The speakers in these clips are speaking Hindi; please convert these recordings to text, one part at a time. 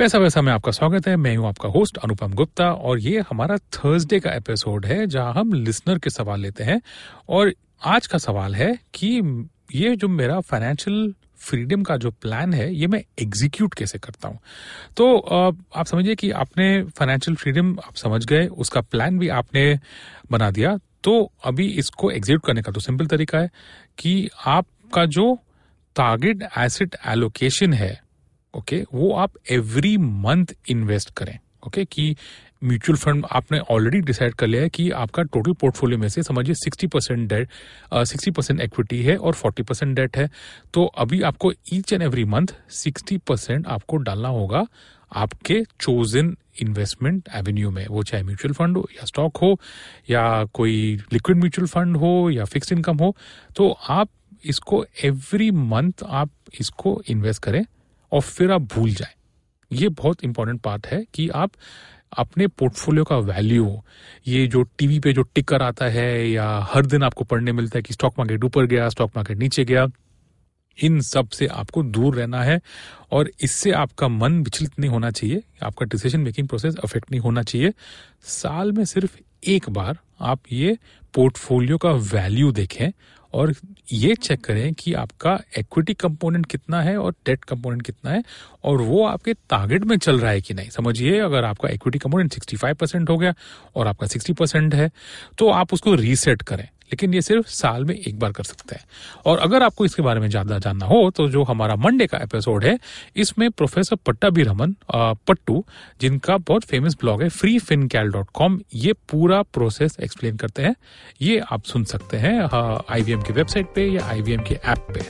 पैसा वैसा में आपका स्वागत है। मैं हूँ आपका होस्ट अनुपम गुप्ता और ये हमारा थर्सडे का एपिसोड है जहाँ हम लिसनर के सवाल लेते हैं। और आज का सवाल है कि ये जो मेरा फाइनेंशियल फ्रीडम का जो प्लान है, ये मैं एग्जीक्यूट कैसे करता हूँ? तो आप समझिए कि आपने फाइनेंशियल फ्रीडम आप समझ गए, उसका प्लान भी आपने बना दिया। तो अभी इसको एग्जीक्यूट करने का तो सिंपल तरीका है कि आपका जो टारगेट एसेट एलोकेशन है ओके, वो आप एवरी मंथ इन्वेस्ट करें, ओके, कि म्यूचुअल फंड आपने ऑलरेडी डिसाइड कर लिया है कि आपका टोटल पोर्टफोलियो में से समझिए sixty percent debt sixty percent equity है और फोर्टी परसेंट डेट है। तो अभी आपको each and every month sixty percent आपको डालना होगा आपके चोजन इन्वेस्टमेंट एवेन्यू में। वो चाहे म्यूचुअल फंड हो या स्टॉक हो या कोई लिक्विड म्यूचुअल फंड हो या फिक्स इनकम हो तो आप इसको एवरी मंथ आप इसको इन्वेस्ट करें। और फिर आप भूल जाए। ये बहुत इंपॉर्टेंट पार्ट है कि आप अपने पोर्टफोलियो का वैल्यू ये जो टीवी पे जो टिकर आता है या हर दिन आपको पढ़ने मिलता है कि स्टॉक मार्केट ऊपर गया स्टॉक मार्केट नीचे गया, इन सबसे आपको दूर रहना है और इससे आपका मन विचलित नहीं होना चाहिए, आपका डिसीज़न मेकिंग प्रोसेस अफेक्ट नहीं होना चाहिए। साल में सिर्फ़ एक बार आप ये पोर्टफोलियो का वैल्यू देखें और ये चेक करें कि आपका इक्विटी कंपोनेंट कितना है और डेट कंपोनेंट कितना है और वो आपके टारगेट में चल रहा है कि नहीं। समझिए, अगर आपका इक्विटी कंपोनेंट 65 परसेंट हो गया और आपका 60 परसेंट है तो आप उसको रीसेट करें। लेकिन ये सिर्फ़ साल में एक बार कर सकते हैं। और अगर आपको इसके बारे में ज़्यादा जानना हो तो जो हमारा मंडे का एपिसोड है, इसमें प्रोफेसर पट्टाभी रमन पट्टू, जिनका बहुत फ़ेमस ब्लॉग है free fin cal dot com ये पूरा प्रोसेस एक्सप्लेन करते हैं। ये आप सुन सकते हैं आईवीएम की वेबसाइट पे या आईवीएम के ऐप पे।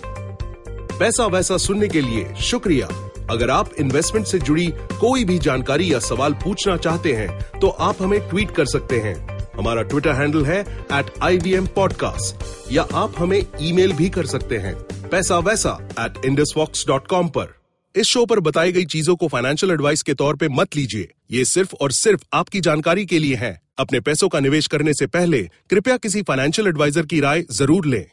पैसा वैसा सुनने के लिए शुक्रिया। अगर आप इन्वेस्टमेंट से जुड़ी कोई भी जानकारी या सवाल पूछना चाहते हैं तो आप हमें ट्वीट कर सकते हैं। हमारा ट्विटर हैंडल है at I V M podcast या आप हमें ईमेल भी कर सकते हैं, Paisa Vaisa at Indus Vox dot com इस शो पर बताई गई चीज़ों को फाइनेंशियल एडवाइस के तौर पे मत लीजिए। ये सिर्फ़ और सिर्फ़ आपकी जानकारी के लिए है। अपने पैसों का निवेश करने से पहले कृपया किसी फाइनेंशियल एडवाइजर की राय ज़रूर लें।